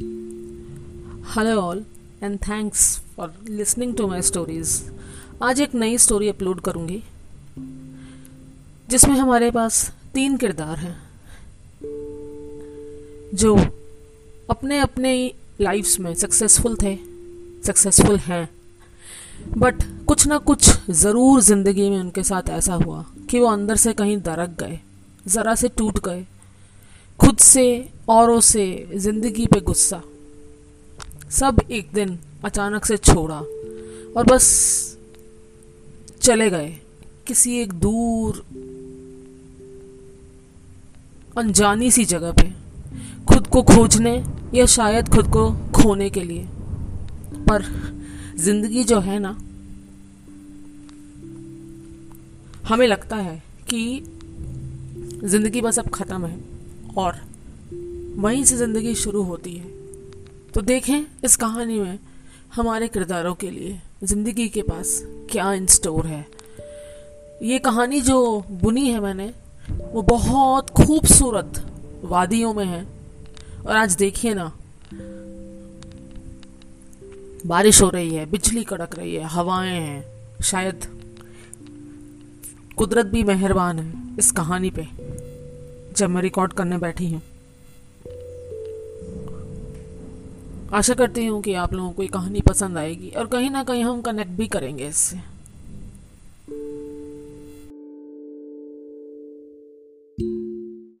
Hello all and thanks for listening to my stories आज एक नई स्टोरी अपलोड करूँगी, जिसमें हमारे पास तीन किरदार हैं, जो अपने अपने लाइफ्स में सक्सेसफुल थे सक्सेसफुल हैं बट कुछ ना कुछ ज़रूर ज़िंदगी में उनके साथ ऐसा हुआ कि वो अंदर से कहीं दरक गए, ज़रा से टूट गए खुद से औरों से ज़िंदगी पे गुस्सा। सब एक दिन अचानक से छोड़ा और बस चले गए। किसी एक दूर, अनजानी सी जगह पे, खुद को खोजने या शायद खुद को खोने के लिए। पर ज़िंदगी जो है ना, हमें लगता है कि ज़िंदगी बस अब खत्म है और वहीं से ज़िंदगी शुरू होती है। तो देखें इस कहानी में हमारे किरदारों के लिए, ज़िंदगी के पास क्या इन स्टोर है। ये कहानी जो बुनी है मैंने, वो बहुत खूबसूरत वादियों में है। और आज देखिए ना, बारिश हो रही है, बिजली कड़क रही है, हवाएँ हैं, शायद कुदरत भी मेहरबान है इस कहानी पे। जब मैं रिकॉर्ड करने बैठी हूँ आशा करती हूँ कि आप लोगों को ये कहानी पसंद आएगी और कहीं ना कहीं हम कनेक्ट भी करेंगे इससे।